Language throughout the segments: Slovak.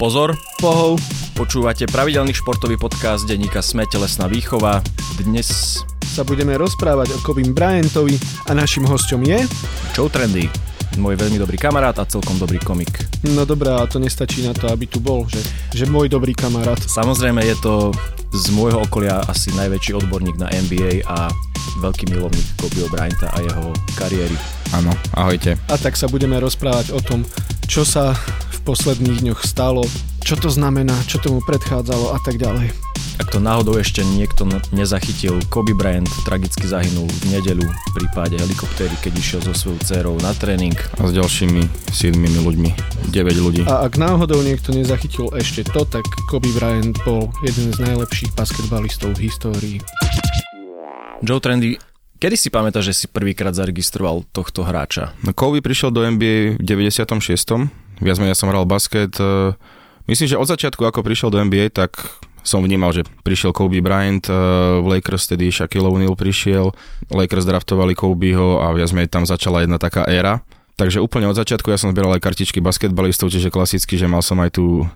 Pozor, Pohov. počúvate pravidelný športový podcast denníka Sme telesná výchova. Dnes Sa budeme rozprávať o Kobim Bryantovi a našim hosťom je... Joe Trendy, môj veľmi dobrý kamarát a celkom dobrý komik. No dobré, ale to nestačí na to, aby tu bol, že, že môj dobrý kamarát. Samozrejme je to z môjho okolia asi najväčší odborník na NBA a veľký milovník Kobeho Bryanta a jeho kariéry. Áno, ahojte. A tak sa budeme rozprávať o tom, čo sa posledných dňoch stalo, čo to znamená, čo tomu predchádzalo a tak ďalej. Ak to náhodou ešte niekto nezachytil, Kobe Bryant tragicky zahynul v nedeľu v prípade helikoptéry, keď išiel so svojou dcerou na tréning. A s ďalšími 7 ľuďmi. 9 ľudí. A ak náhodou niekto nezachytil ešte to, tak Kobe Bryant bol jeden z najlepších basketbalistov v histórii. Joe Trendy, kedy si pamätáš, že si prvýkrát zaregistroval tohto hráča? No, Kobe prišiel do NBA v 96. Viac menej som hral basket. e, Myslím, že od začiatku, ako prišiel do NBA, tak som vnímal, že prišiel Kobe Bryant, e, v Lakers tedy Shaquille O'Neal prišiel, Lakers draftovali Kobeho a viac menej tam začala jedna taká éra. Takže úplne od začiatku ja som zbieral aj kartičky basketbalistov, čiže klasicky, že mal som aj tú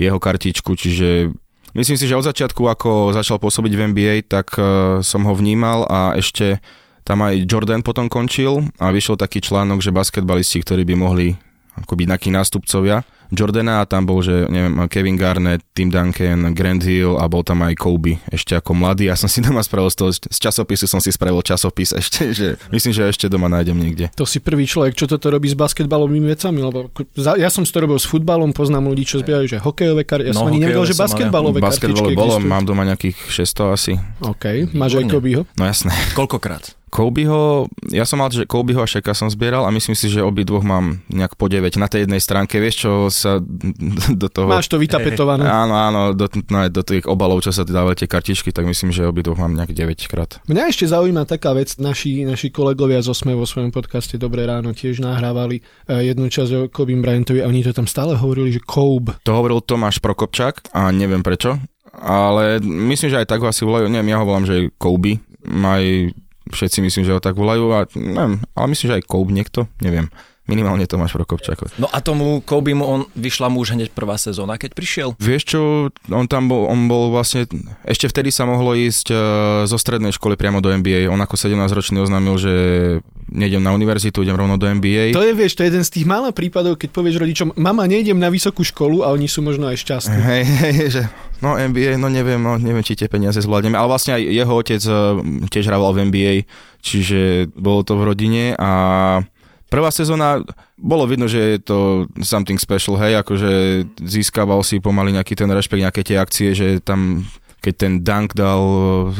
jeho kartičku, čiže myslím si, že od začiatku, ako začal pôsobiť v NBA, tak e, som ho vnímal a ešte tam aj Jordan potom končil a vyšiel taký článok, že basketbalisti, ktorí by mohli ako byť takí nástupcovia Jordana a tam bol, že neviem, Kevin Garnett, Tim Duncan, Grant Hill a bol tam aj Kobe ešte ako mladý. Ja som si doma spravil z toho, z časopisu som si spravil časopis ešte, že myslím, že ešte doma nájdem niekde. To si prvý človek, čo toto robí s basketbalovými vecami, lebo ja som si to robil s futbalom, poznám ľudí, čo zbierajú, že hokejové kartičky. Ja No, som ani nevedel, hokejové že basketbalové Basketbal kartičky bolo, existujú. mám doma nejakých 600 asi. OK, máš aj. Kobeho? No jasné. Koľkokrát? Kobeho, ja som mal, že Kobeho a Šeka som zbieral a myslím si, že obidvoch mám nejak po 9 na tej jednej stránke. Vieš, čo sa do toho... Máš to vytapetované. Áno, áno, do, no, do tých obalov, čo sa dávajú tie kartičky, tak myslím, že obidvoch mám nejak 9 krát. Mňa ešte zaujíma taká vec, naši, naši kolegovia zo SME vo svojom podcaste Dobré ráno tiež nahrávali eh, jednu časť o Kobe Bryantovi a oni to tam stále hovorili, že Kobe. To hovoril Tomáš Prokopčák a neviem prečo, ale myslím, že aj tak ho asi volajú, neviem, ja ho volám, že Kobe, aj všetci myslím, že ho tak volajú a neviem, ale myslím, že aj Kobe niekto, neviem. Minimálne Tomáš Prokopčák. No a tomu Kobe mu on, vyšla mu už hneď prvá sezóna, keď prišiel. Vieš čo, on tam bol, on bol vlastne, ešte vtedy sa mohlo ísť uh, zo strednej školy priamo do NBA. On ako 17-ročný oznámil, že nejdem na univerzitu, idem rovno do NBA. To je, vieš, to je jeden z tých mála prípadov, keď povieš rodičom, mama, nejdem na vysokú školu a oni sú možno aj šťastní. Hej, hej, že no NBA, no neviem, no neviem, či tie peniaze zvládneme. Ale vlastne aj jeho otec eh, tiež hrával v NBA, čiže bolo to v rodine a prvá sezóna, bolo vidno, že je to something special, hej, akože získaval si pomaly nejaký ten rešpekt, nejaké tie akcie, že tam keď ten dunk dal,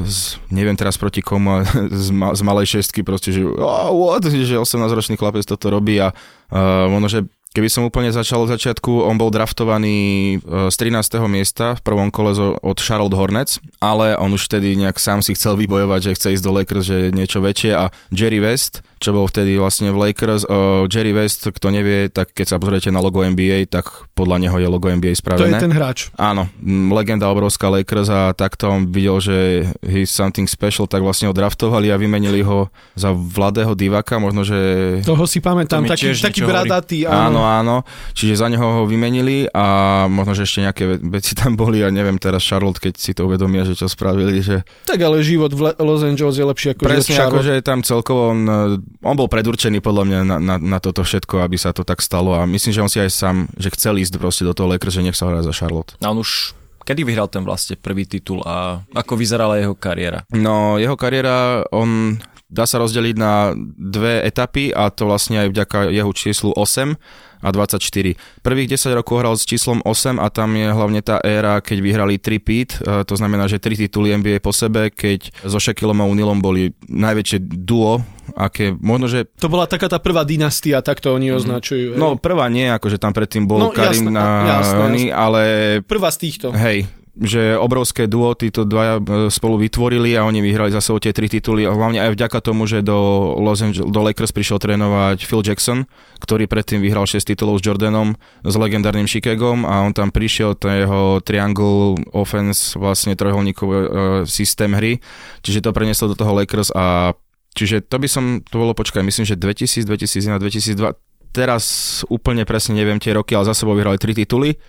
z, neviem teraz proti komu, z, ma, z malej šestky proste, že oh, what, že 18-ročný chlapec toto robí a uh, možno, že Keby som úplne začal od začiatku, on bol draftovaný e, z 13. miesta v prvom kole od Charlotte Hornets, ale on už vtedy nejak sám si chcel vybojovať, že chce ísť do Lakers, že niečo väčšie a Jerry West, čo bol vtedy vlastne v Lakers, uh, Jerry West, kto nevie, tak keď sa pozriete na logo NBA, tak podľa neho je logo NBA To je spravené. ten hráč. Áno, legenda obrovská Lakers a takto on videl, že he's something special, tak vlastne ho draftovali a vymenili ho za Vladého Divaka, možno, že Toho si pamätám, To taký, taký bradatý. Áno, Áno. áno. Čiže za neho ho vymenili a možno, že ešte nejaké ve- veci tam boli a neviem teraz Charlotte, keď si to uvedomia, že čo spravili, že Tak ale život v Los Angeles je lepší ako život v presne Charlotte. ako, že tam celkovo on, on bol predurčený podľa mňa na, na, na toto všetko, aby sa to tak stalo a myslím, že on si aj sám, že chcel ísť proste do toho Lakers, že nech sa hrá za Charlotte. A on už kedy vyhral ten vlastne prvý titul a ako vyzerala jeho kariéra? No, jeho kariéra, on dá sa rozdeliť na dve etapy a to vlastne aj vďaka jeho číslu 8 a 24. Prvých 10 rokov hral s číslom 8 a tam je hlavne tá éra, keď vyhrali 3 pit, e, to znamená, že 3 tituly NBA po sebe, keď so Shaquillom a Unilom boli najväčšie duo, aké možno, že To bola taká tá prvá dynastia, tak to oni označujú. hej. no prvá nie, akože tam predtým bol No, Karim jasné, na jasné, oni, ale Prvá z týchto. Hej, že obrovské duo títo dvaja e, spolu vytvorili a oni vyhrali za sebou tie tri tituly. A hlavne aj vďaka tomu, že do, Los Angeles, do Lakers prišiel trénovať Phil Jackson, ktorý predtým vyhral 6 titulov s Jordanom, s legendárnym Chicagom a on tam prišiel, ten jeho triangle offense, vlastne trojholníkový e, systém hry, čiže to prenieslo do toho Lakers a čiže to by som, to bolo počkaj, myslím, že 2000, 2001, 2002, teraz úplne presne neviem tie roky, ale za sebou vyhrali tri tituly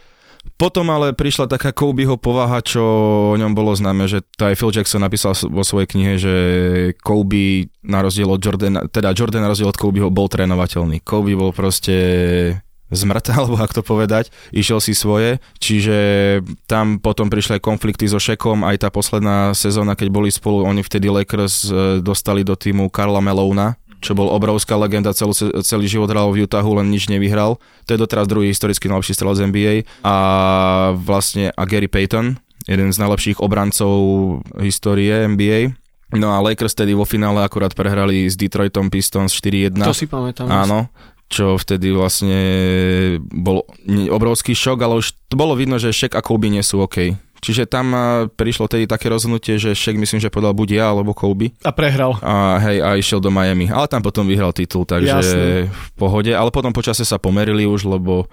Potom ale prišla taká Kobeho povaha, čo o ňom bolo známe, že to aj Phil Jackson napísal vo svojej knihe, že Kobe na rozdiel od Jordan, teda Jordan na rozdiel od Kobeho bol trénovateľný. Kobe bol proste zmrt, alebo ako to povedať, išiel si svoje, čiže tam potom prišli aj konflikty so Šekom, aj tá posledná sezóna, keď boli spolu, oni vtedy Lakers e, dostali do týmu Karla Melouna, čo bol obrovská legenda, celú, celý život hral v Utahu, len nič nevyhral. To je doteraz druhý historicky najlepší strelec NBA. A vlastne a Gary Payton, jeden z najlepších obrancov histórie NBA. No a Lakers tedy vo finále akurát prehrali s Detroitom Pistons 4-1. To si pamätám. Áno, čo vtedy vlastne bol obrovský šok, ale už to bolo vidno, že Šek a Kobe nie sú OK. Čiže tam prišlo tedy také rozhodnutie, že Šek myslím, že podal buď ja alebo Kobe. A prehral. A hej, a išiel do Miami. Ale tam potom vyhral titul, takže Jasne. v pohode. Ale potom počase sa pomerili už, lebo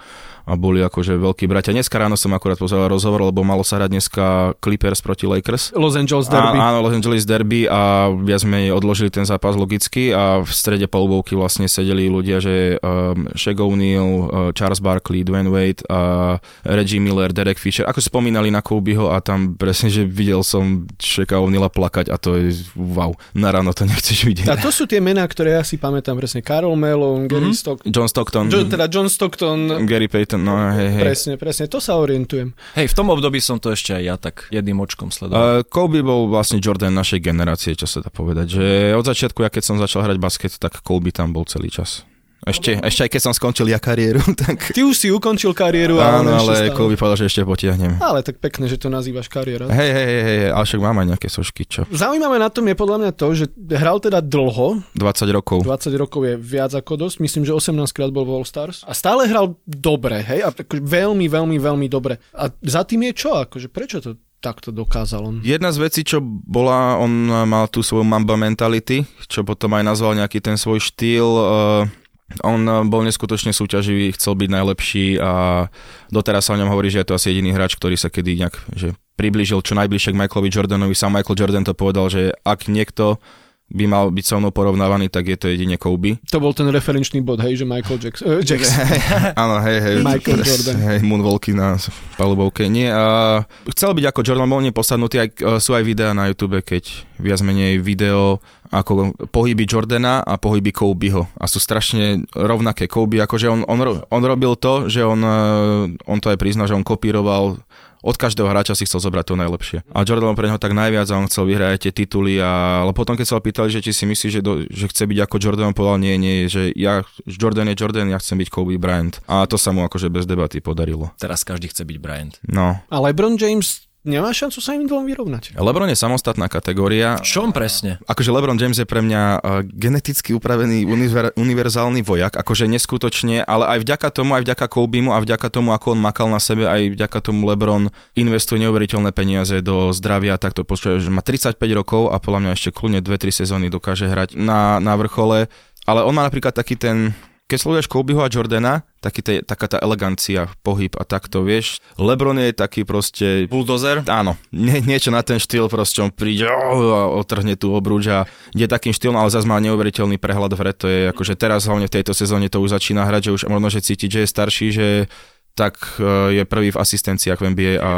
a boli akože veľkí bratia. Dneska ráno som akurát pozeral rozhovor, lebo malo sa hrať dneska Clippers proti Lakers. Los Angeles Derby. Á, áno, Los Angeles Derby a viac menej odložili ten zápas logicky a v strede palubovky vlastne sedeli ľudia, že um, Shaq O'Neal, uh, Charles Barkley, Dwayne Wade a Reggie Miller, Derek Fisher, ako spomínali na Kobeho a tam presne, že videl som Shaqa O'Neala plakať a to je wow, na ráno to nechceš vidieť. A to sú tie mená, ktoré ja si pamätám presne. Carol Mellon, Gary mm-hmm. Stockton. John Stockton. Jo, teda John Stockton. Gary Payton ten, no hej, hej. Presne, presne, to sa orientujem. Hej, v tom období som to ešte aj ja tak jedným očkom sledoval. Uh, Kobe bol vlastne Jordan našej generácie, čo sa dá povedať, že od začiatku, ja keď som začal hrať basket, tak Kobe tam bol celý čas. Ešte, ešte aj keď som skončil ja kariéru, tak... Ty už si ukončil kariéru, ale Áno, ale Kobe povedal, že ešte potiahnem. Ale tak pekne, že to nazývaš kariéra. Hej, hej, hej, hej, ale však mám aj nejaké sošky, čo? Zaujímavé na tom je podľa mňa to, že hral teda dlho. 20 rokov. 20 rokov je viac ako dosť. Myslím, že 18 krát bol v All Stars. A stále hral dobre, hej? A veľmi, veľmi, veľmi dobre. A za tým je čo? Akože prečo to takto dokázal on. Jedna z vecí, čo bola, on mal tú svoju mamba mentality, čo potom aj nazval nejaký ten svoj štýl, uh, on eh, bol neskutočne súťaživý, chcel byť najlepší a doteraz sa o ňom hovorí, že je to asi jediný hráč, ktorý sa kedy nejak že priblížil čo najbližšie k Michaelovi Jordanovi. Sam Michael Jordan to povedal, že ak niekto by mal byť so mnou porovnávaný, tak je to jedine Kobe. To bol ten referenčný bod, hej, že Michael Jackson. Uh, Jackson. Áno, hej, hej. Michael Jordan. Hej, moonwalky na palubovke. Nie, a chcel byť ako Jordan, bol neposadnutý, aj, e, sú aj videá na YouTube, keď viac menej video ako pohyby Jordana a pohyby Kobeho. A sú strašne rovnaké. Kobe, akože on, on, on robil to, že on, e, on to aj priznal, že on kopíroval od každého hráča si chcel zobrať to najlepšie. A Jordan pre neho tak najviac a on chcel vyhrať tie tituly, a, ale potom keď sa ho pýtali, že či si myslí, že, do, že chce byť ako Jordan, povedal nie, nie, že ja, Jordan je Jordan, ja chcem byť Kobe Bryant. A to sa mu akože bez debaty podarilo. Teraz každý chce byť Bryant. No. A LeBron James nemá šancu sa im dvom vyrovnať. LeBron je samostatná kategória. V čom presne? Akože LeBron James je pre mňa geneticky upravený univer- univerzálny vojak, akože neskutočne, ale aj vďaka tomu, aj vďaka Kobimu a vďaka tomu, ako on makal na sebe, aj vďaka tomu LeBron investuje neuveriteľné peniaze do zdravia, tak to počuje, že má 35 rokov a podľa mňa ešte kľudne 2-3 sezóny dokáže hrať na, na vrchole. Ale on má napríklad taký ten keď sleduješ Kobeho a Jordana, taký te, taká tá elegancia, pohyb a takto, vieš. Lebron je taký proste... Bulldozer? Áno, nie, niečo na ten štýl, proste on príde a otrhne tú obruč a ide takým štýlom, ale zase má neuveriteľný prehľad v hre, to je akože teraz hlavne v tejto sezóne to už začína hrať, že už možno, že cítiť, že je starší, že tak e, je prvý v asistenciách v NBA a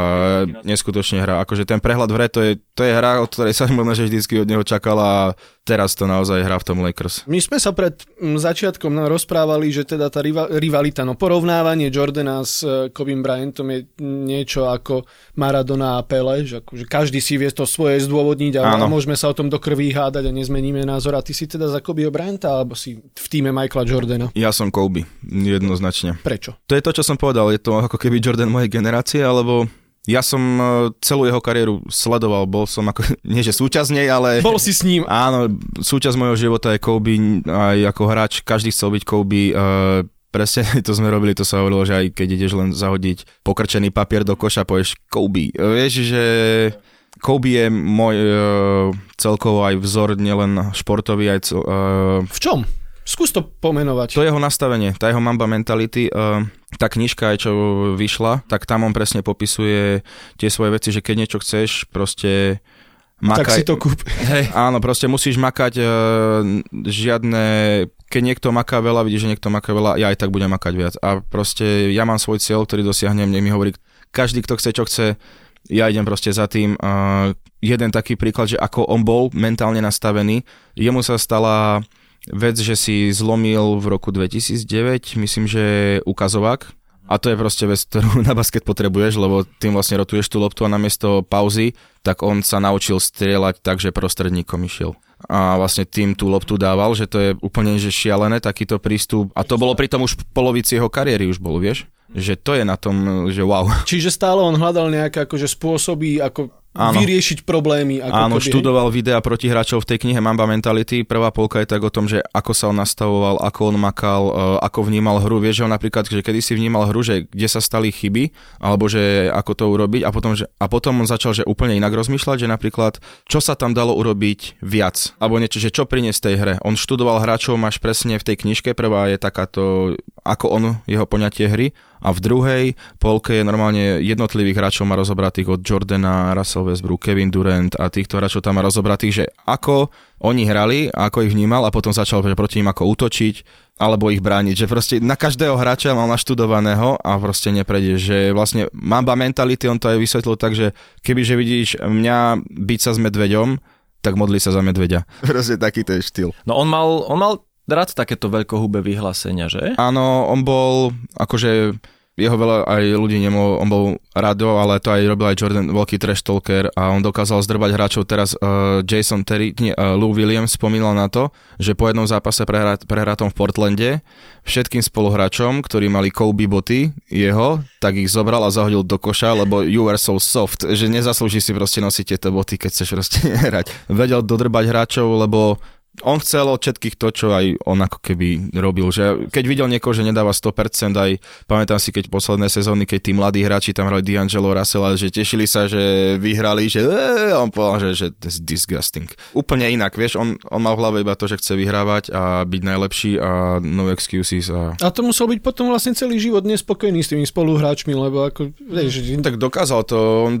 neskutočne hrá. Akože ten prehľad v hre, to je, to je hra, od ktorej sa možno, že vždycky od neho čakala teraz to naozaj hrá v tom Lakers. My sme sa pred začiatkom rozprávali, že teda tá rivalita, no porovnávanie Jordana s e, Kobe Bryantom je niečo ako Maradona a Pele, že akože každý si vie to svoje zdôvodniť a, a môžeme sa o tom do krví hádať a nezmeníme názor. A ty si teda za Kobeho Bryanta alebo si v týme Michaela Jordana? Ja som Kobe, jednoznačne. Prečo? To je to, čo som povedal je to ako keby Jordan mojej generácie, alebo ja som e, celú jeho kariéru sledoval, bol som ako, nie že súčasne, ale... Bol si s ním. Áno, súčasť môjho života je Kobe, aj ako hráč, každý chcel byť Kobe, uh, presne to sme robili, to sa hovorilo, že aj keď ideš len zahodiť pokrčený papier do koša, povieš Kobe. Vieš, že Kobe je môj uh, celkovo aj vzor, nielen športový, aj... Uh, v čom? Skús to pomenovať. To jeho nastavenie, tá jeho mamba mentality, uh, tá knižka aj čo vyšla, tak tam on presne popisuje tie svoje veci, že keď niečo chceš, proste makaj. Tak si to kúp. Hej, áno, proste musíš makať uh, žiadne, keď niekto maká veľa, vidíš, že niekto maká veľa, ja aj tak budem makať viac. A proste ja mám svoj cieľ, ktorý dosiahnem, nech mi hovorí každý, kto chce, čo chce, ja idem proste za tým. Uh, jeden taký príklad, že ako on bol mentálne nastavený, jemu sa stala vec, že si zlomil v roku 2009, myslím, že ukazovák, a to je proste vec, ktorú na basket potrebuješ, lebo tým vlastne rotuješ tú loptu a namiesto pauzy, tak on sa naučil strieľať tak, že prostredníkom išiel. A vlastne tým tú loptu dával, že to je úplne že šialené, takýto prístup. A to bolo pritom už v polovici jeho kariéry už bolo, vieš? Že to je na tom, že wow. Čiže stále on hľadal nejaké akože spôsoby, ako Áno. vyriešiť problémy. Ako Áno, keby, študoval videa protihráčov v tej knihe Mamba Mentality. Prvá polka je tak o tom, že ako sa on nastavoval, ako on makal, e, ako vnímal hru. Vieš, že on napríklad, že kedy si vnímal hru, že kde sa stali chyby, alebo že ako to urobiť a potom, že, a potom on začal, že úplne inak rozmýšľať, že napríklad, čo sa tam dalo urobiť viac, alebo niečo, že čo priniesť tej hre. On študoval hráčov, máš presne v tej knižke, prvá je takáto, ako on, jeho poňatie hry a v druhej polke je normálne jednotlivých hráčov má rozobratých od Jordana, Russell Westbrook, Kevin Durant a týchto hráčov tam má rozobratých, že ako oni hrali ako ich vnímal a potom začal proti ním ako útočiť alebo ich brániť, že proste na každého hráča mal naštudovaného a proste neprejde, že vlastne Mamba mentality, on to aj vysvetlil tak, že kebyže vidíš mňa byť sa s medveďom, tak modli sa za medveďa. Proste taký ten štýl. No on mal, on mal rád takéto veľkohubé vyhlásenia, že? Áno, on bol akože jeho veľa aj ľudí nemohol, on bol rado, ale to aj robil aj Jordan, veľký trash talker a on dokázal zdrbať hráčov. Teraz uh, Jason Terry, nie, uh, Lou Williams spomínal na to, že po jednom zápase prehrat, prehratom v Portlande všetkým spoluhráčom, ktorí mali Kobe boty jeho, tak ich zobral a zahodil do koša, lebo you are so soft, že nezaslúži si proste nosiť tieto boty, keď chceš proste hrať. Vedel dodrbať hráčov, lebo on chcel od všetkých to, čo aj on ako keby robil. Že keď videl niekoho, že nedáva 100%, aj pamätám si, keď posledné sezóny, keď tí mladí hráči tam hrali D'Angelo Russell, že tešili sa, že vyhrali, že on povedal, že, že is disgusting. Úplne inak, vieš, on, on mal v hlave iba to, že chce vyhrávať a byť najlepší a no excuses. A... a to musel byť potom vlastne celý život nespokojný s tými spoluhráčmi, lebo ako, vieš, že... Tak dokázal to. On,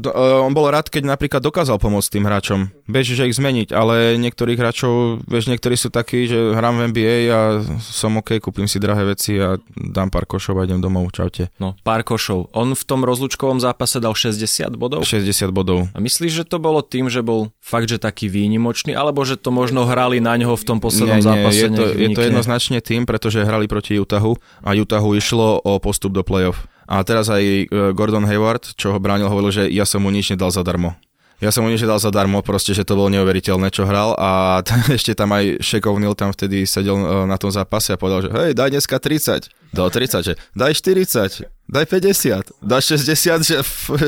on bol rád, keď napríklad dokázal pomôcť tým hráčom. Vieš, že ich zmeniť, ale niektorých hráčov, vieš, niektorí sú takí, že hrám v NBA a som OK, kúpim si drahé veci a dám pár košov a idem domov, čaute. No, pár košov. On v tom rozlučkovom zápase dal 60 bodov? 60 bodov. A myslíš, že to bolo tým, že bol fakt, že taký výnimočný, alebo že to možno hrali na ňo v tom poslednom nie, nie, zápase? Je to, je to jednoznačne tým, pretože hrali proti Utahu a Utahu išlo o postup do playoff. A teraz aj e, Gordon Hayward, čo ho bránil, hovoril, že ja som mu nič nedal zadarmo. Ja som mu niečo dal zadarmo, proste, že to bolo neuveriteľné, čo hral a t- ešte tam aj Shaq tam vtedy sedel e, na tom zápase a povedal, že hej, daj dneska 30. Dal 30, že daj 40, daj 50, daj 60, že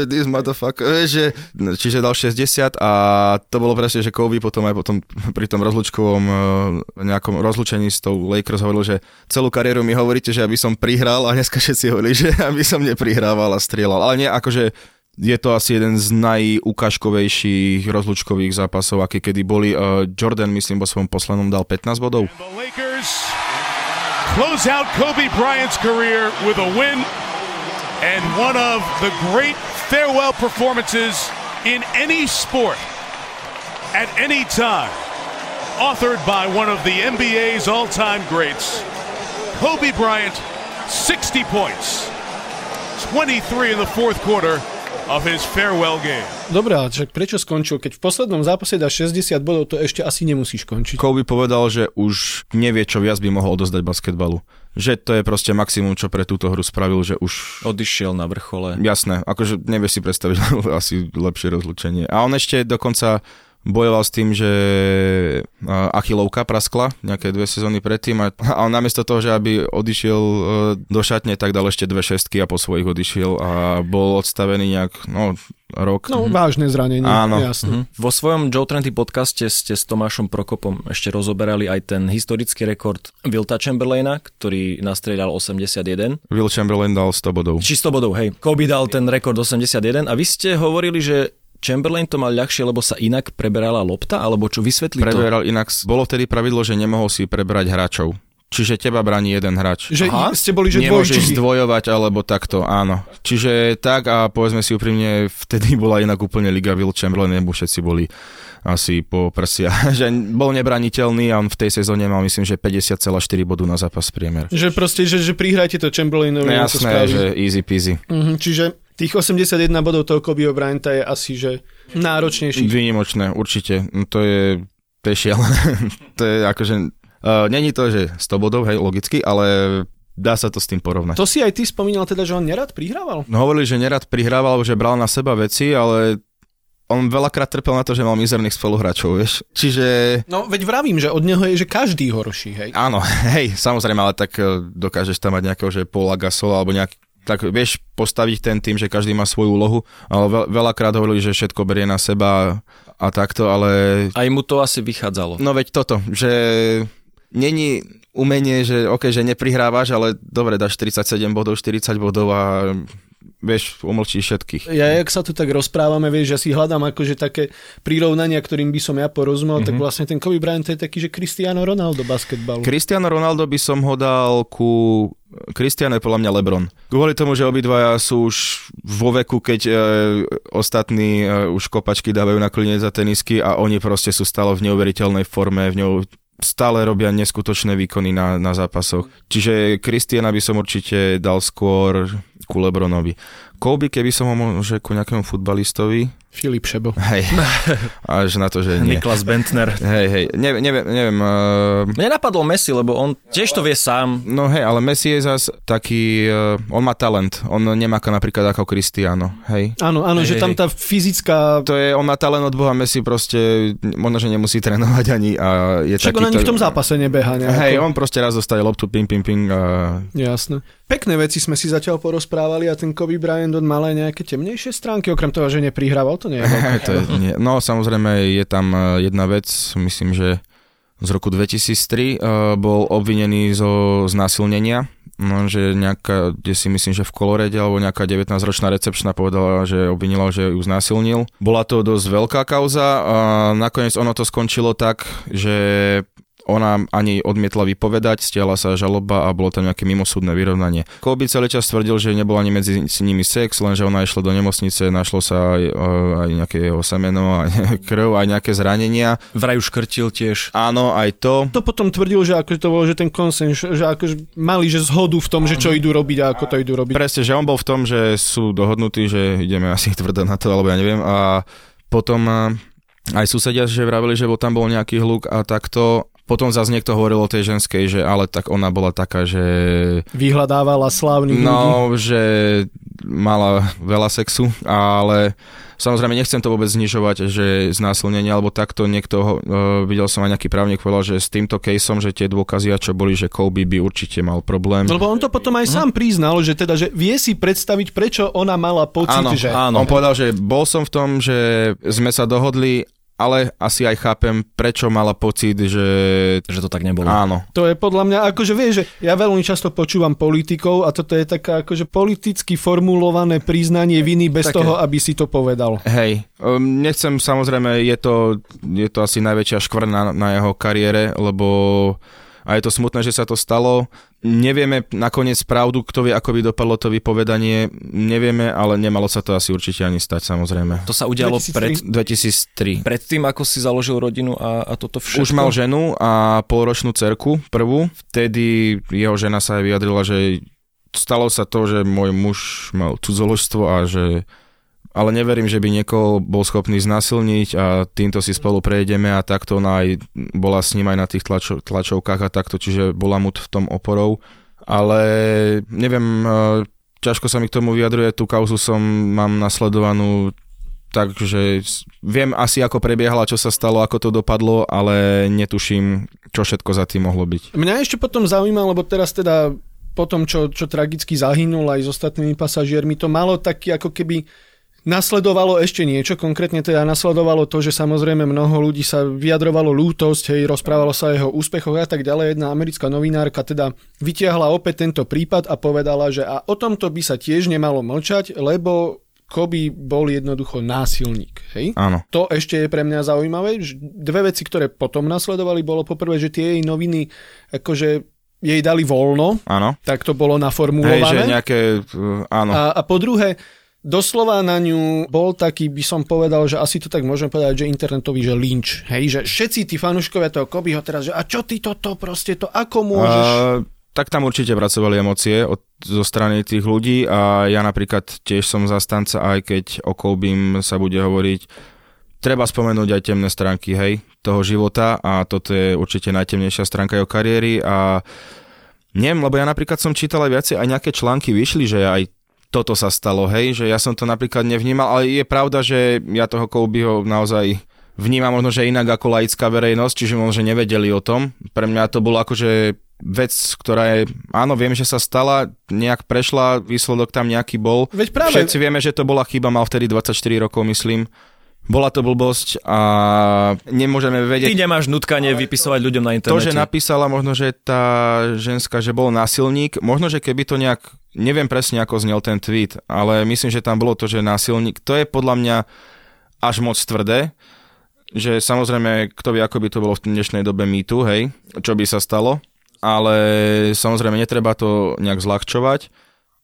this motherfucker, že, čiže dal 60 a to bolo presne, že Kobe potom aj potom pri tom rozlučkovom e, nejakom rozlučení s tou Lakers hovoril, že celú kariéru mi hovoríte, že aby som prihral a dneska všetci hovorili, že aby som neprihrával a strieľal, ale nie, akože je to asi jeden z najukážkovejších rozlučkových zápasov, aké kedy boli. Jordan, myslím, vo svojom poslednom dal 15 bodov. close out Kobe Bryant's career with a win and one of the great farewell performances in any sport at any time. Authored by one of the NBA's all-time greats, Kobe Bryant, 60 points, 23 in the fourth quarter, of his farewell game. Dobre, ale však prečo skončil? Keď v poslednom zápase dá 60 bodov, to ešte asi nemusí skončiť. Kobe povedal, že už nevie, čo viac by mohol dozdať basketbalu. Že to je proste maximum, čo pre túto hru spravil, že už... Odišiel na vrchole. Jasné, akože nevie si predstaviť asi lepšie rozlučenie. A on ešte dokonca bojoval s tým, že achilovka praskla nejaké dve sezóny predtým a, a on namiesto toho, že aby odišiel e, do šatne, tak dal ešte dve šestky a po svojich odišiel a bol odstavený nejak, no rok. No, mm-hmm. vážne zranenie, Áno. jasne. Mm-hmm. Vo svojom Joe Trendy podcaste ste s Tomášom Prokopom ešte rozoberali aj ten historický rekord Wilta Chamberlaina, ktorý nastrieľal 81. Will Chamberlain dal 100 bodov. Či 100 bodov, hej. Kobe dal ten rekord 81 a vy ste hovorili, že Chamberlain to mal ľahšie, lebo sa inak preberala lopta, alebo čo vysvetlí Preberal to? inak, bolo vtedy pravidlo, že nemohol si prebrať hráčov. Čiže teba bráni jeden hráč. Že Aha. ste boli, že Nemôžeš zdvojovať, alebo takto, áno. Čiže tak a povedzme si úprimne, vtedy bola inak úplne Liga Will Chamberlain, nebo všetci boli asi po prsia, že bol nebraniteľný a on v tej sezóne mal myslím, že 50,4 bodu na zápas priemer. Že proste, že, že prihrajte to Chamberlainovi. Jasné, že easy peasy. Uh-huh, čiže tých 81 bodov toho Kobeho Bryanta je asi, že náročnejší. Výnimočné, určite. No to je, to je šialené. to je akože, uh, není to, že 100 bodov, hej, logicky, ale dá sa to s tým porovnať. To si aj ty spomínal teda, že on nerad prihrával? No hovorili, že nerad prihrával, že bral na seba veci, ale on veľakrát trpel na to, že mal mizerných spoluhráčov, vieš. Čiže... No veď vravím, že od neho je, že každý horší, hej. Áno, hej, samozrejme, ale tak e, dokážeš tam mať nejakého, že Paula Gasol alebo nejak, tak vieš postaviť ten tým, že každý má svoju úlohu, ale veľakrát hovorili, že všetko berie na seba a takto, ale... Aj mu to asi vychádzalo. No veď toto, že není umenie, že ok, že neprihrávaš, ale dobre, dáš 47 bodov, 40 bodov a vieš, umlčí všetkých. Ja, jak sa tu tak rozprávame, vieš, ja si hľadám akože také prirovnania, ktorým by som ja porozumel, mm-hmm. tak mhm. vlastne ten Kobe Bryant je taký, že Cristiano Ronaldo basketbalu. Cristiano Ronaldo by som ho dal ku Cristiano je podľa mňa Lebron. Kvôli tomu, že obidvaja sú už vo veku, keď e, ostatní e, už kopačky dávajú na klinec za tenisky a oni proste sú stále v neuveriteľnej forme, v ňou stále robia neskutočné výkony na, na zápasoch. Čiže Kristiana by som určite dal skôr ku Lebronovi. Kobe, keby som ho možno ku nejakému futbalistovi, Filip Šebo. Hej. Až na to, že nie. Niklas Bentner. Hej, hej. Neviem, neviem. neviem uh... Mne Messi, lebo on tiež to vie sám. No hej, ale Messi je zas taký, uh, on má talent. On nemáka napríklad ako Cristiano, hej. Áno, áno, hej, že tam tá fyzická... To je, on má talent od Boha, Messi proste, možno, že nemusí trénovať ani a je Však taký... on ani to... v tom zápase nebeha nejako. Hej, on proste raz dostane loptu, ping, ping, ping a... Jasné. Pekné veci sme si zatiaľ porozprávali a ten Kobe Bryant on mal aj nejaké temnejšie stránky, okrem toho, že neprihrával, to nie je to je, nie. No samozrejme je tam e, jedna vec, myslím, že z roku 2003 uh, e, bol obvinený zo znásilnenia, no, že nejaká, kde si myslím, že v Kolorede alebo nejaká 19-ročná recepčná povedala, že obvinila, že ju znásilnil. Bola to dosť veľká kauza a nakoniec ono to skončilo tak, že ona ani odmietla vypovedať, stiala sa žaloba a bolo tam nejaké mimosúdne vyrovnanie. Kobe celý čas tvrdil, že nebol ani medzi nimi sex, lenže ona išla do nemocnice, našlo sa aj, aj nejaké jeho semeno, aj krv, aj nejaké zranenia. Vraj už krtil tiež. Áno, aj to. To potom tvrdil, že akože to bolo, že ten konsens, že akože mali že zhodu v tom, že čo idú robiť a ako to idú robiť. Presne, že on bol v tom, že sú dohodnutí, že ideme asi tvrdo na to, alebo ja neviem. A potom aj susedia, že vravili, že tam bol nejaký hluk a takto potom zase niekto hovoril o tej ženskej, že ale tak ona bola taká, že... Vyhľadávala slávnych No, ľudí. že mala veľa sexu, ale samozrejme nechcem to vôbec znižovať, že znásilnenie alebo takto niekto, uh, videl som aj nejaký právnik povedal, že s týmto caseom, že tie dôkazy a čo boli, že Kobe by určite mal problém. No, lebo on to potom aj hm. sám priznal, že teda, že vie si predstaviť, prečo ona mala pocit, áno, že... Áno, on povedal, že bol som v tom, že sme sa dohodli ale asi aj chápem, prečo mala pocit, že... Že to tak nebolo. Áno. To je podľa mňa, akože vieš, že ja veľmi často počúvam politikov a toto je taká akože politicky formulované priznanie viny bez Také... toho, aby si to povedal. Hej, um, nechcem samozrejme, je to, je to asi najväčšia škvrna na jeho kariére, lebo a je to smutné, že sa to stalo. Nevieme nakoniec pravdu, kto vie, ako by dopadlo to vypovedanie, nevieme, ale nemalo sa to asi určite ani stať, samozrejme. To sa udialo 2003. pred 2003. Pred tým, ako si založil rodinu a, a toto všetko? Už mal ženu a polročnú cerku, prvú. Vtedy jeho žena sa aj vyjadrila, že stalo sa to, že môj muž mal cudzoložstvo a že ale neverím, že by niekoho bol schopný znasilniť a týmto si spolu prejdeme a takto ona aj bola s ním aj na tých tlačo, tlačovkách a takto, čiže bola mu v tom oporou. Ale neviem, e, ťažko sa mi k tomu vyjadruje, tú kauzu som mám nasledovanú takže viem asi, ako prebiehala, čo sa stalo, ako to dopadlo, ale netuším, čo všetko za tým mohlo byť. Mňa ešte potom zaujíma, lebo teraz teda po tom, čo, čo tragicky zahynul aj s ostatnými pasažiermi, to malo taký ako keby Nasledovalo ešte niečo, konkrétne teda nasledovalo to, že samozrejme mnoho ľudí sa vyjadrovalo lútosť, hej, rozprávalo sa o jeho úspechoch a tak ďalej. Jedna americká novinárka teda vytiahla opäť tento prípad a povedala, že a o tomto by sa tiež nemalo mlčať, lebo Kobe bol jednoducho násilník. Hej? Áno. To ešte je pre mňa zaujímavé. Dve veci, ktoré potom nasledovali, bolo poprvé, že tie jej noviny akože jej dali voľno. Áno. Tak to bolo naformulované. Hej, že nejaké, áno. A, a po druhé, Doslova na ňu bol taký, by som povedal, že asi to tak môžeme povedať, že internetový, že lynč. Hej, že všetci tí fanúškovia toho Kobyho teraz, že a čo ty toto proste, to ako môžeš... Uh, tak tam určite pracovali emócie od, zo strany tých ľudí a ja napríklad tiež som zastanca, aj keď o Kolbím sa bude hovoriť, treba spomenúť aj temné stránky, hej, toho života a toto je určite najtemnejšia stránka jeho kariéry a neviem, lebo ja napríklad som čítal aj viacej, aj nejaké články vyšli, že aj toto sa stalo, hej, že ja som to napríklad nevnímal, ale je pravda, že ja toho Kolbyho naozaj vnímam možno, že inak ako laická verejnosť, čiže možno, že nevedeli o tom. Pre mňa to bolo akože vec, ktorá je, áno, viem, že sa stala, nejak prešla, výsledok tam nejaký bol. Veď práve... Všetci vieme, že to bola chyba, mal vtedy 24 rokov, myslím. Bola to blbosť a nemôžeme vedieť... Ty nemáš nutkanie vypisovať ľuďom na internete. To, že napísala možno, že tá ženská, že bol násilník, možno, že keby to nejak, neviem presne, ako znel ten tweet, ale myslím, že tam bolo to, že násilník, to je podľa mňa až moc tvrdé, že samozrejme, kto vie, ako by to bolo v dnešnej dobe mýtu, hej, čo by sa stalo, ale samozrejme netreba to nejak zľahčovať,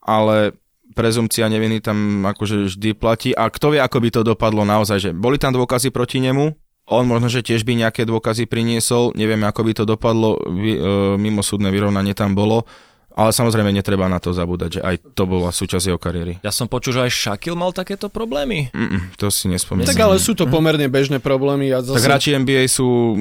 ale prezumcia neviny tam akože vždy platí a kto vie, ako by to dopadlo naozaj, že boli tam dôkazy proti nemu, on možno, že tiež by nejaké dôkazy priniesol, nevieme, ako by to dopadlo, e, mimo súdne vyrovnanie tam bolo, ale samozrejme netreba na to zabúdať, že aj to bola súčasť jeho kariéry. Ja som počul, že aj Shaquille mal takéto problémy. Mm, to si nespomínam. Tak ale sú to pomerne bežné problémy. A zase... Tak hráči NBA sú,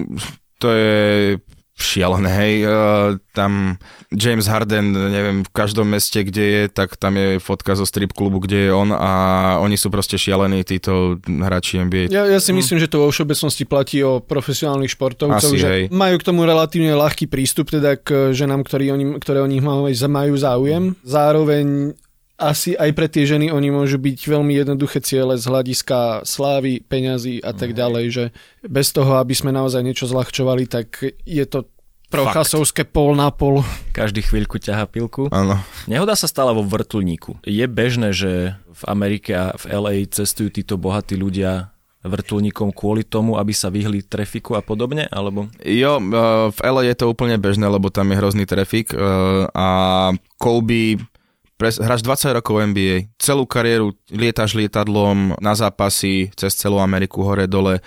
to je šialené, hej. Uh, tam James Harden, neviem, v každom meste, kde je, tak tam je fotka zo strip klubu, kde je on a oni sú proste šialení, títo hráči NBA. Ja, ja si hm. myslím, že to vo všeobecnosti platí o profesionálnych športovcov, Asi, že hej. majú k tomu relatívne ľahký prístup, teda k ženám, ktorí oni, ktoré o nich majú záujem. Zároveň asi aj pre tie ženy oni môžu byť veľmi jednoduché ciele z hľadiska slávy, peňazí a tak ďalej, že bez toho, aby sme naozaj niečo zľahčovali, tak je to Prochasovské pol na pol. Každý chvíľku ťaha pilku. Áno. Nehoda sa stala vo vrtulníku. Je bežné, že v Amerike a v LA cestujú títo bohatí ľudia vrtulníkom kvôli tomu, aby sa vyhli trafiku a podobne, alebo? Jo, e, v LA je to úplne bežné, lebo tam je hrozný trafik e, a Kobe Pres, hráš 20 rokov NBA, celú kariéru lietaš lietadlom na zápasy cez celú Ameriku, hore, dole,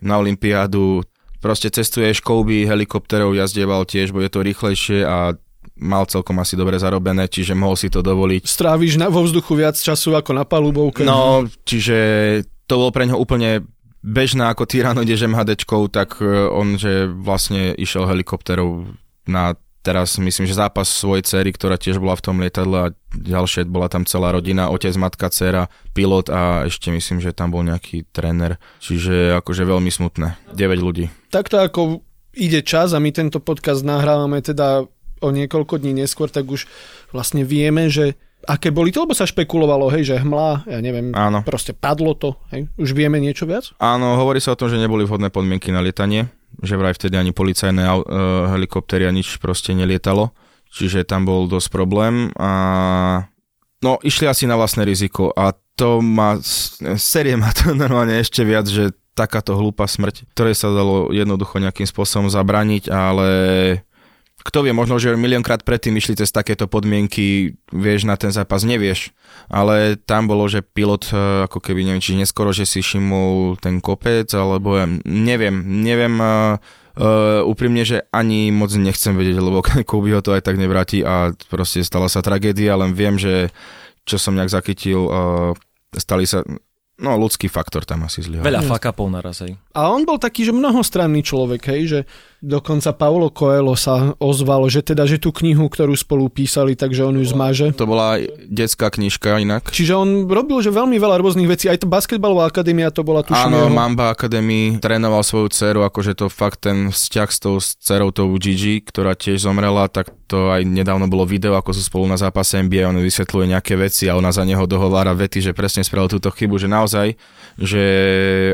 na Olympiádu, proste cestuješ Kobe helikopterov, jazdieval tiež, bo je to rýchlejšie a mal celkom asi dobre zarobené, čiže mohol si to dovoliť. Stráviš na, vo vzduchu viac času ako na palubovke. No, čiže to bolo pre neho úplne bežná, ako ty ráno ideš MHDčkou, tak e, on, že vlastne išiel helikopterov na teraz myslím, že zápas svojej cery, ktorá tiež bola v tom lietadle a ďalšie bola tam celá rodina, otec, matka, dcera, pilot a ešte myslím, že tam bol nejaký tréner. Čiže akože veľmi smutné. 9 ľudí. Takto ako ide čas a my tento podcast nahrávame teda o niekoľko dní neskôr, tak už vlastne vieme, že aké boli to, lebo sa špekulovalo, hej, že hmla, ja neviem, Áno. proste padlo to, hej. Už vieme niečo viac? Áno, hovorí sa o tom, že neboli vhodné podmienky na lietanie že vraj vtedy ani policajné uh, helikoptery a nič proste nelietalo, čiže tam bol dosť problém a no išli asi na vlastné riziko a to má, série má to normálne ešte viac, že takáto hlúpa smrť, ktorej sa dalo jednoducho nejakým spôsobom zabraniť, ale kto vie, možno, že miliónkrát predtým išli cez takéto podmienky, vieš, na ten zápas, nevieš. Ale tam bolo, že pilot, e, ako keby, neviem, či neskoro, že si všimol ten kopec, alebo ja neviem, neviem, uh, uh, úprimne, že ani moc nechcem vedieť, lebo Kobe ho to aj tak nevráti a proste stala sa tragédia, len viem, že čo som nejak zachytil, uh, stali sa, No, ľudský faktor tam asi zlyhal. Veľa fuck naraz, hej. A on bol taký, že mnohostranný človek, hej, že dokonca Paulo Coelho sa ozvalo, že teda, že tú knihu, ktorú spolu písali, takže on ju zmaže. To bola detská knižka inak. Čiže on robil, že veľmi veľa rôznych vecí, aj to basketbalová akadémia to bola tuším. Áno, jeho. Mamba Academy trénoval svoju dceru, akože to fakt ten vzťah s tou dcerou, tou Gigi, ktorá tiež zomrela, tak to aj nedávno bolo video, ako sú spolu na zápase NBA, on vysvetľuje nejaké veci a ona za neho dohovára vety, že presne spravil túto chybu, že naozaj, že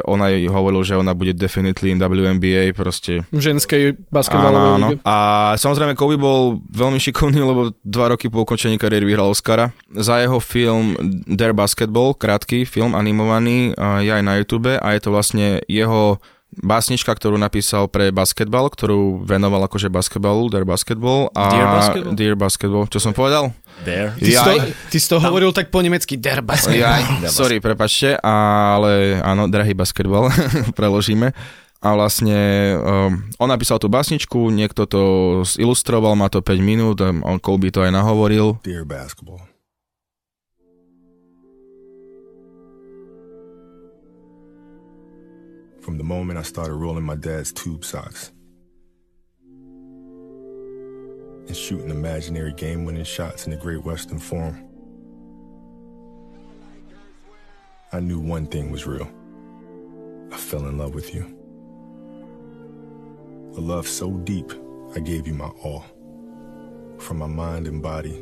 ona hovoril, že ona bude definitely in WNBA, proste. V ženskej basketbalovej áno, áno. A samozrejme Kobe bol veľmi šikovný, lebo dva roky po ukončení kariéry vyhral Oscara. Za jeho film Dare Basketball, krátky film animovaný, je aj na YouTube a je to vlastne jeho básnička, ktorú napísal pre basketbal, ktorú venoval akože basketbalu, Dear Basketball. A Dear Basketball? Dear Basketball. Čo som povedal? There. Ty, si to, ty si to hovoril tak po nemecky, Der Basketball. Jaj, sorry, prepačte, ale áno, drahý basketbal, preložíme. A vlastne um, on napísal tú básničku, niekto to ilustroval, má to 5 minút, on Kobe to aj nahovoril. Dear basketball. From the moment I started rolling my dad's tube socks and shooting imaginary game-winning shots in the Great Western Forum, I knew one thing was real. I fell in love with you. A love so deep, I gave you my all. From my mind and body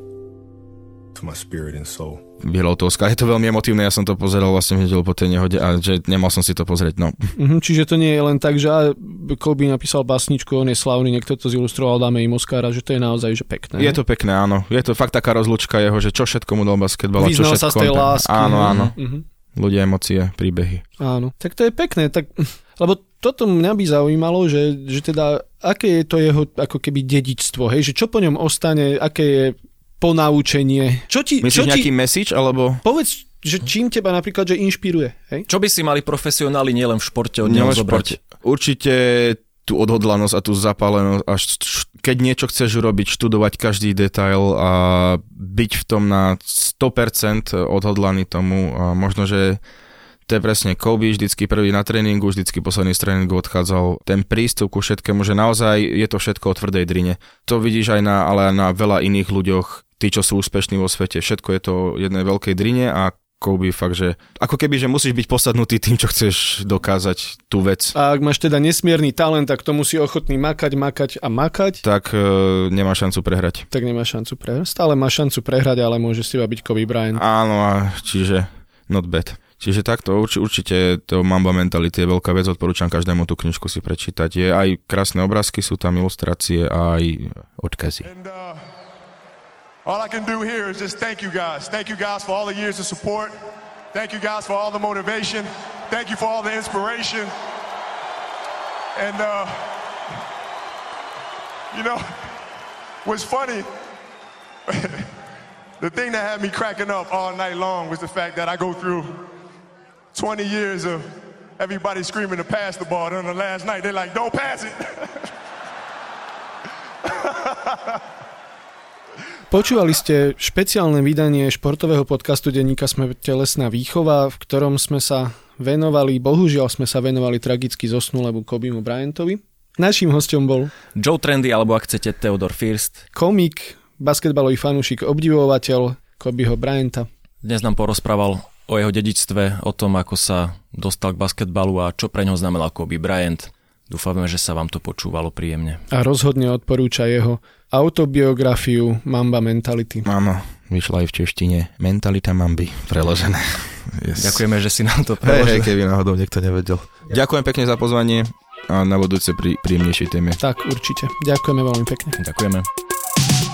to my spirit and soul. Bielotovská, je to veľmi emotívne, ja som to pozeral vlastne v nedelu po tej nehode a že nemal som si to pozrieť, no. Mm-hmm, čiže to nie je len tak, že Kobe napísal básničku, on je slavný, niekto to zilustroval, dáme im Oscara, že to je naozaj že pekné. Je to pekné, áno. Je to fakt taká rozlučka jeho, že čo všetko mu dal basketbal. Vyznal čo všetko sa z tej lásky. Áno, áno. Mm-hmm. Ľudia, emócie, príbehy. Áno, tak to je pekné, tak lebo toto mňa by zaujímalo, že, že teda aké je to jeho ako keby dedičstvo, hej, že čo po ňom ostane, aké je ponaučenie. Čo ti, Myslíš čo nejaký ti, message, alebo... Povedz, že čím teba napríklad, že inšpiruje, hej? Čo by si mali profesionáli nielen v športe od neho zobrať? Určite tú odhodlanosť a tú zapálenosť až keď niečo chceš urobiť, študovať každý detail a byť v tom na 100% odhodlaný tomu a možno, že to je presne Kobe, vždycky prvý na tréningu, vždycky posledný z tréningu odchádzal. Ten prístup ku všetkému, že naozaj je to všetko o tvrdej drine. To vidíš aj na, ale aj na veľa iných ľuďoch, tí, čo sú úspešní vo svete. Všetko je to jednej veľkej drine a Kobe fakt, že ako keby, že musíš byť posadnutý tým, čo chceš dokázať tú vec. A ak máš teda nesmierny talent, tak to musí ochotný makať, makať a makať. Tak e, nemá šancu prehrať. Tak nemá šancu prehrať. Stále má šancu prehrať, ale môže si byť Kobe Bryant. Áno, a čiže not bad. Čiže takto urč, určite to Mamba Mentality je veľká vec, odporúčam každému tú knižku si prečítať. Je aj krásne obrázky, sú tam ilustrácie a aj odkazy. And, uh, all I can do here is just thank you guys. Thank you guys for all the years of support. Thank you guys for all the motivation. Thank you for all the inspiration. And, uh, you know, what's funny, the thing that had me cracking up all night long was the fact that I go through 20 years of everybody screaming to pass the ball. Then the last night, they're like, don't pass it. Počúvali ste špeciálne vydanie športového podcastu denníka Sme telesná výchova, v ktorom sme sa venovali, bohužiaľ sme sa venovali tragicky zosnulému Kobimu Bryantovi. Naším hostom bol Joe Trendy, alebo ak chcete Theodor First. Komik, basketbalový fanúšik, obdivovateľ Kobiho Bryanta. Dnes nám porozprával o jeho dedičstve, o tom, ako sa dostal k basketbalu a čo pre ňo znamenal Kobe Bryant. Dúfame, že sa vám to počúvalo príjemne. A rozhodne odporúča jeho autobiografiu Mamba Mentality. Áno, vyšla aj v češtine Mentalita Mamby, preložené. Yes. Ďakujeme, že si nám to preložil. Hej, hey, keby náhodou niekto nevedel. Ďakujem pekne za pozvanie a na budúce pri príjemnejšej téme. Tak, určite. Ďakujeme veľmi pekne. Ďakujeme.